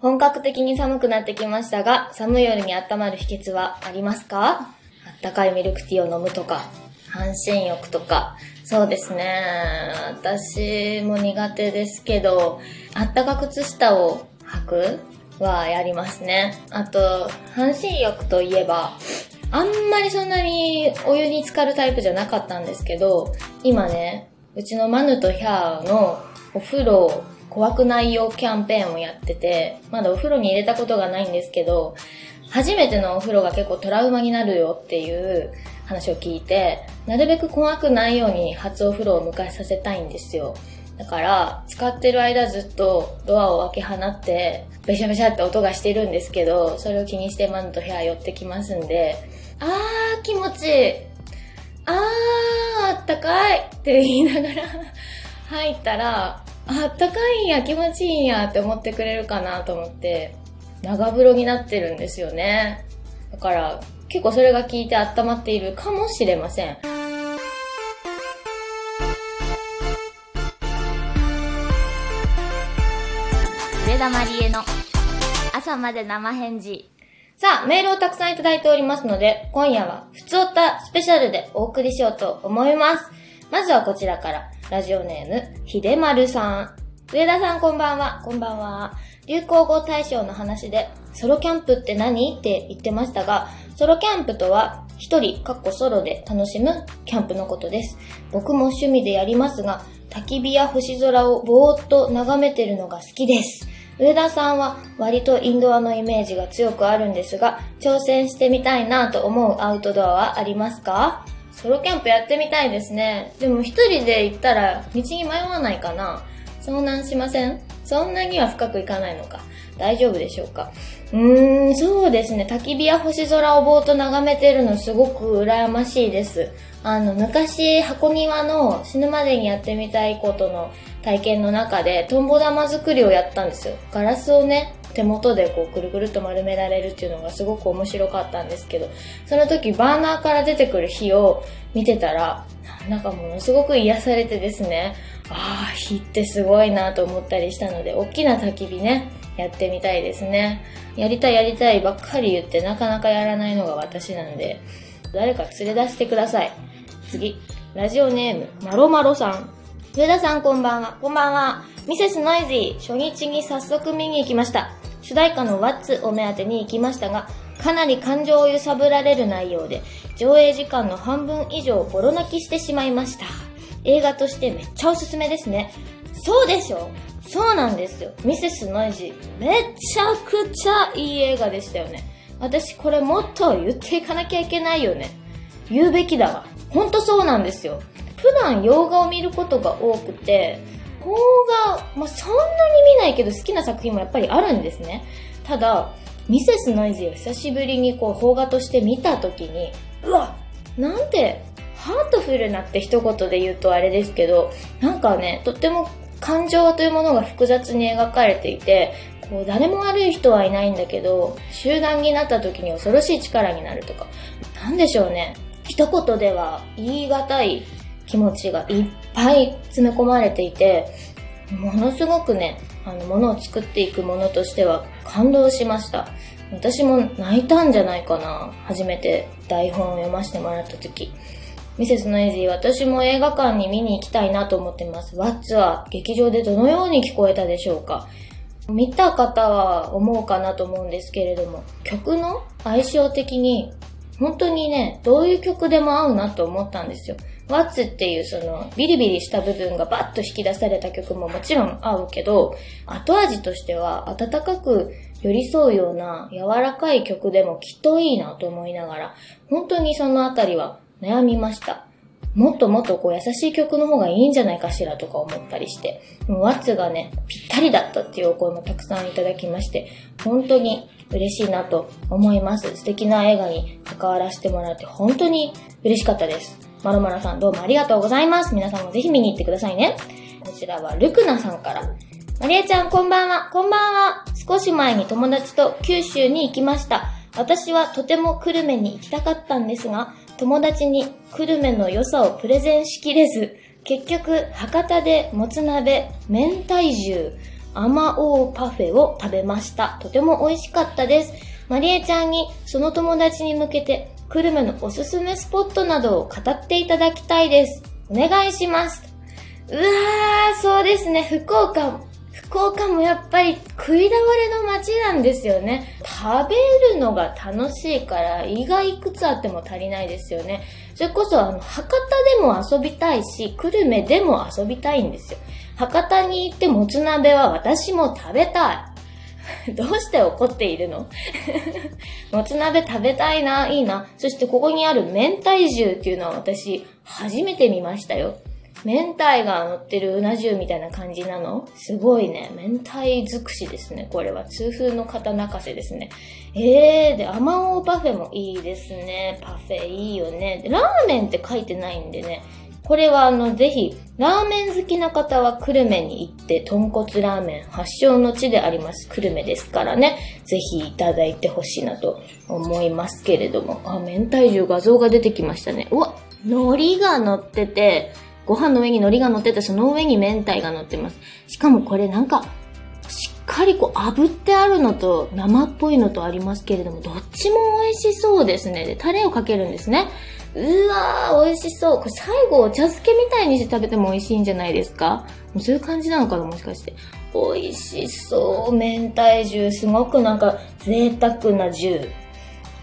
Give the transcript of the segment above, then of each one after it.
本格的に寒くなってきましたが、寒い夜に温まる秘訣はありますか？あったかいミルクティーを飲むとか、半身浴とか。そうですね。私も苦手ですけど、あったか靴下を履くはやりますね。あと、半身浴といえば、あんまりそんなにお湯に浸かるタイプじゃなかったんですけど、今ね、うちのマヌとヒャーのお風呂怖くないよキャンペーンをやってて、まだお風呂に入れたことがないんですけど、初めてのお風呂が結構トラウマになるよっていう話を聞いて、なるべく怖くないように初お風呂を迎えさせたいんですよ。だから、使ってる間ずっとドアを開け放って、べしゃべしゃって音がしてるんですけど、それを気にしてマヌと部屋寄ってきますんで、あー、気持ちいい。あー、あったかいって言いながら入ったら、あったかいんや、気持ちいいんやって思ってくれるかなと思って、長風呂になってるんですよね。だから、結構それが効いて温まっているかもしれません。上田まりえの朝まで生返事。さあ、メールをたくさんいただいておりますので、今夜は、ふつおたスペシャルでお送りしようと思います。まずはこちらから、ラジオネーム、ひでまるさん。上田さんこんばんは。こんばんは。流行語大賞の話で、ソロキャンプって何って言ってましたが、ソロキャンプとは、一人、かっこソロで楽しむキャンプのことです。僕も趣味でやりますが、焚き火や星空をぼーっと眺めてるのが好きです。上田さんは割とインドアのイメージが強くあるんですが、挑戦してみたいなと思うアウトドアはありますか？ソロキャンプやってみたいですね。でも一人で行ったら道に迷わないかな遭難しません？そんなには深く行かないのか。大丈夫でしょうか？うーん、そうですね。焚き火や星空をぼーっと眺めてるのすごく羨ましいです。あの、昔、箱庭の死ぬまでにやってみたいことの体験の中で、トンボ玉作りをやったんですよ。ガラスをね、手元でこうくるくるっと丸められるっていうのがすごく面白かったんですけど、その時バーナーから出てくる火を見てたら、なんかものすごく癒されてですね、ああ、火ってすごいなと思ったりしたので、大きな焚き火ね、やってみたいですね。やりたいやりたいばっかり言ってなかなかやらないのが私なんで、誰か連れ出してください。次、ラジオネーム、まろまろさん。上田さんこんばんは。こんばんは。ミセスノイジー、初日に早速見に行きました。主題歌の What's を目当てに行きましたが、かなり感情を揺さぶられる内容で、上映時間の半分以上ボロ泣きしてしまいました。映画としてめっちゃおすすめですね。そうでしょ？そうなんですよ。ミセスノイジー。めちゃくちゃいい映画でしたよね。私これもっと言っていかなきゃいけないよね。言うべきだわ。ほんとそうなんですよ。普段洋画を見ることが多くて、邦画、まあ、そんなに見ないけど好きな作品もやっぱりあるんですね。ただ、ミセスノイズを久しぶりにこう邦画として見た時に、うわなんて、ハートフルなって一言で言うとあれですけど、なんかね、とっても感情というものが複雑に描かれていて、こう誰も悪い人はいないんだけど、集団になった時に恐ろしい力になるとか、なんでしょうね。一言では言い難い気持ちがいっぱい詰め込まれていて、ものすごくね、あの、ものを作っていくものとしては感動しました。私も泣いたんじゃないかな。初めて台本を読ませてもらった時。ミセスノイジー、私も映画館に見に行きたいなと思ってます。ワッツは劇場でどのように聞こえたでしょうか見た方は思うかなと思うんですけれども、曲の相性的に本当にね、どういう曲でも合うなと思ったんですよ。ワッツっていうそのビリビリした部分がバッと引き出された曲ももちろん合うけど、後味としては温かく寄り添うような柔らかい曲でもきっといいなと思いながら、本当にそのあたりは悩みました。もっともっとこう優しい曲の方がいいんじゃないかしらとか思ったりして、ワッツがね、ぴったりだったっていうお声もたくさんいただきまして、本当に嬉しいなと思います。素敵な映画に関わらせてもらって本当に嬉しかったです。まろまろさんどうもありがとうございます。皆さんもぜひ見に行ってくださいね。こちらはルクナさんから。マリアちゃんこんばんは。こんばんは。少し前に友達と九州に行きました。私はとても久留米に行きたかったんですが、友達に久留米の良さをプレゼンしきれず、結局、博多でもつ鍋、明太重、アマオーパフェを食べました。とても美味しかったです。マリエちゃんにその友達に向けて、久留米のおすすめスポットなどを語っていただきたいです。お願いします。うわー、そうですね、福岡。福岡もやっぱり食い倒れの街なんですよね。食べるのが楽しいから胃がいくつあっても足りないですよね。それこそあの、博多でも遊びたいし、久留米でも遊びたいんですよ。博多に行ってもつ鍋は私も食べたい。どうして怒っているの？もつ鍋食べたいな、いいな。そしてここにある明太重っていうのは私初めて見ましたよ。明太が乗ってるうな重みたいな感じなの？すごいね。明太尽くしですね。これは痛風の方泣かせですね。えー、で、アマオパフェもいいですね。パフェいいよね。ラーメンって書いてないんでね。これはあの、ぜひ、ラーメン好きな方は久留米に行って、豚骨ラーメン発祥の地であります久留米ですからね。ぜひいただいてほしいなと思いますけれども。あ、明太重画像が出てきましたね。うわ、海苔が乗ってて、ご飯の上に海苔が乗ってて、その上に明太が乗ってます。しかもこれなんか、しっかりこう炙ってあるのと生っぽいのとありますけれども、どっちも美味しそうですね。で、タレをかけるんですね。うわー、美味しそう。これ最後お茶漬けみたいにして食べても美味しいんじゃないですか？もうそういう感じなのかなもしかして。美味しそう。明太重。すごくなんか贅沢な重。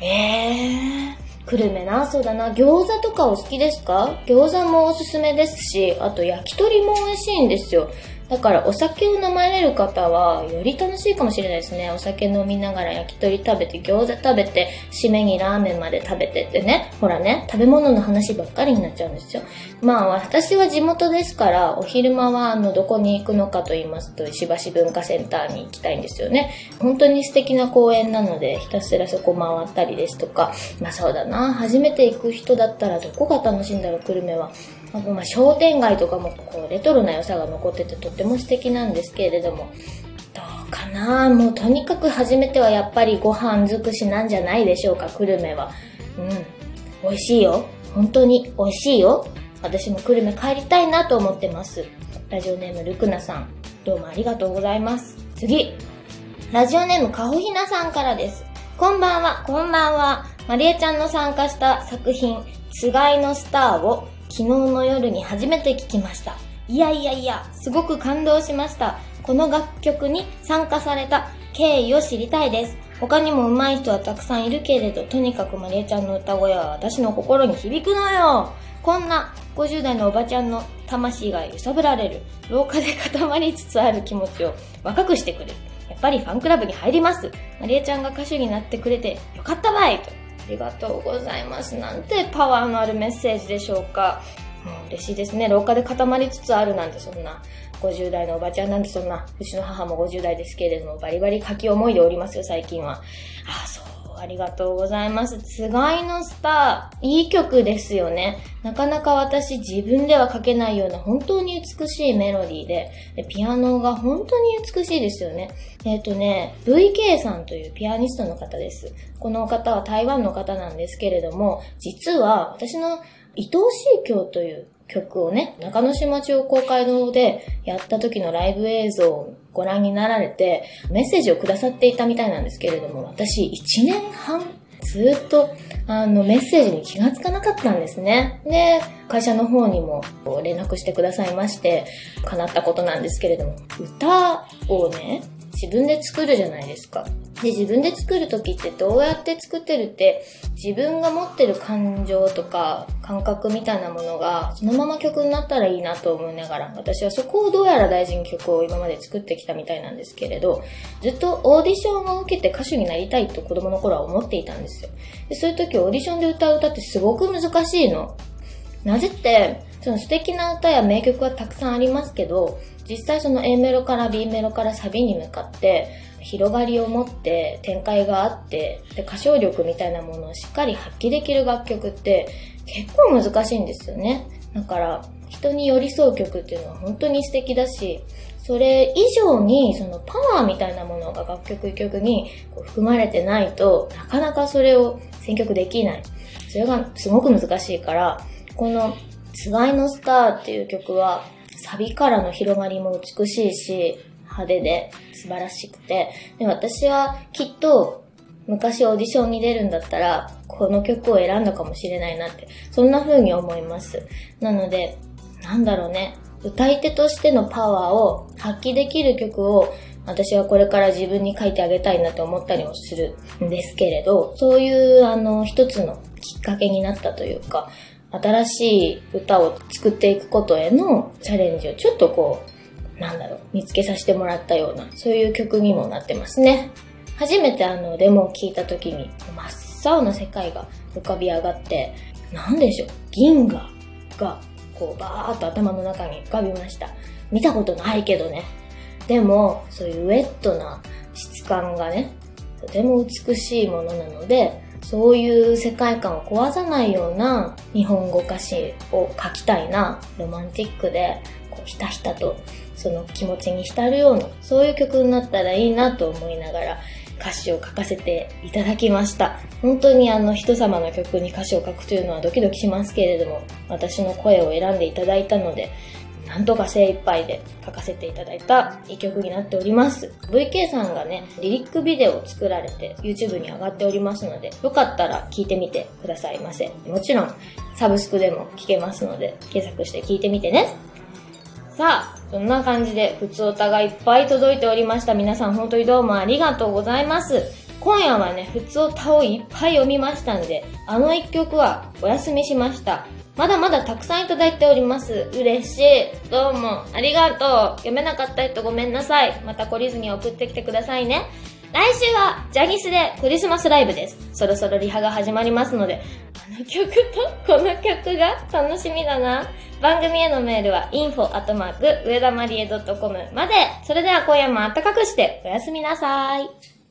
えー。久留米な、そうだな。餃子とかお好きですか？餃子もおすすめですし、あと焼き鳥も美味しいんですよ。だからお酒を飲まれる方はより楽しいかもしれないですね。お酒飲みながら焼き鳥食べて餃子食べて締めにラーメンまで食べてってね。ほらね、食べ物の話ばっかりになっちゃうんですよ。まあ私は地元ですからお昼間はあのどこに行くのかと言いますと石橋文化センターに行きたいんですよね。本当に素敵な公園なのでひたすらそこ回ったりですとか。まあそうだな。初めて行く人だったらどこが楽しいんだろう、久留米は。あまあ商店街とかもこうレトロな良さが残っててとっても素敵なんですけれども、どうかなもうとにかく初めてはやっぱりご飯尽くしなんじゃないでしょうか、久留米は。うん。美味しいよ。本当に美味しいよ。私も久留米帰りたいなと思ってます。ラジオネームルクナさん、どうもありがとうございます。次。ラジオネームかほひなさんからです。こんばんは、こんばんは。まりえちゃんの参加した作品、つがいのスターを昨日の夜に初めて聞きました。いやいやいや、すごく感動しました。この楽曲に参加された経緯を知りたいです。他にも上手い人はたくさんいるけれど、とにかくまりえちゃんの歌声は私の心に響くのよこんな50代のおばちゃんの魂が揺さぶられる、廊下で固まりつつある気持ちを若くしてくれる。やっぱりファンクラブに入ります。まりえちゃんが歌手になってくれてよかったばいと。ありがとうございます。なんてパワーのあるメッセージでしょうか。嬉しいですね。廊下で固まりつつあるなんてそんな。50代のおばちゃんなんてそんな。うちの母も50代ですけれども、バリバリ書き思いでおりますよ、最近は。あ、そう。ありがとうございます。つがいのスター。いい曲ですよね。なかなか私自分では書けないような本当に美しいメロディーで、でピアノが本当に美しいですよね。えっ、とね、VK さんというピアニストの方です。この方は台湾の方なんですけれども、実は私の愛おしい今日という曲をね、中之島町公会堂でやった時のライブ映像をご覧になられて、メッセージをくださっていたみたいなんですけれども、私1年半ずっと、あの、メッセージに気がつかなかったんですね。で、会社の方にも連絡してくださいまして、叶ったことなんですけれども、歌をね、自分で作るじゃないですか。で、自分で作るときってどうやって作ってるって、自分が持ってる感情とか感覚みたいなものがそのまま曲になったらいいなと思いながら、私はそこをどうやら大事に曲を今まで作ってきたみたいなんですけれど、ずっとオーディションを受けて歌手になりたいと子供の頃は思っていたんですよ。でそういう時オーディションで歌う歌ってすごく難しいの。なぜって、その素敵な歌や名曲はたくさんありますけど、実際その A メロから B メロからサビに向かって広がりを持って展開があってで歌唱力みたいなものをしっかり発揮できる楽曲って結構難しいんですよね。だから人に寄り添う曲っていうのは本当に素敵だしそれ以上にそのパワーみたいなものが楽曲一曲に含まれてないとなかなかそれを選曲できない。それがすごく難しいからこの「つがいのスター」っていう曲はサビからの広がりも美しいし、派手で素晴らしくて、で私はきっと昔オーディションに出るんだったら、この曲を選んだかもしれないなって、そんな風に思います。なので、なんだろうね、歌い手としてのパワーを発揮できる曲を私はこれから自分に書いてあげたいなと思ったりもするんですけれど、そういうあの一つのきっかけになったというか、新しい歌を作っていくことへのチャレンジをちょっとこう、なんだろう、見つけさせてもらったような、そういう曲にもなってますね。初めてあのデモを聴いた時に真っ青な世界が浮かび上がって、なんでしょう、銀河がこうバーっと頭の中に浮かびました。見たことないけどね。でも、そういうウェットな質感がね、とても美しいものなので、そういう世界観を壊さないような日本語歌詞を書きたいな、ロマンティックで、こうひたひたとその気持ちに浸るような、そういう曲になったらいいなと思いながら歌詞を書かせていただきました。本当にあの人様の曲に歌詞を書くというのはドキドキしますけれども、私の声を選んでいただいたので、なんとか精一杯で書かせていただいた一曲になっております。VK さんがね、リリックビデオを作られて YouTube に上がっておりますので、よかったら聞いてみてくださいませ。もちろん、サブスクでも聞けますので、検索して聞いてみてね。さあ、そんな感じで、普通歌がいっぱい届いておりました。皆さん本当にどうもありがとうございます。今夜はね、普通歌をいっぱい読みましたんで、あの一曲はお休みしました。まだまだたくさんいただいております。嬉しい。どうも、ありがとう。読めなかった人ごめんなさい。また懲りずに送ってきてくださいね。来週は、ジャニスでクリスマスライブです。そろそろリハが始まりますので、あの曲と？この曲が楽しみだな。番組へのメールは info アットマーク上田まりえ .com まで。それでは今夜も暖かくしておやすみなさい。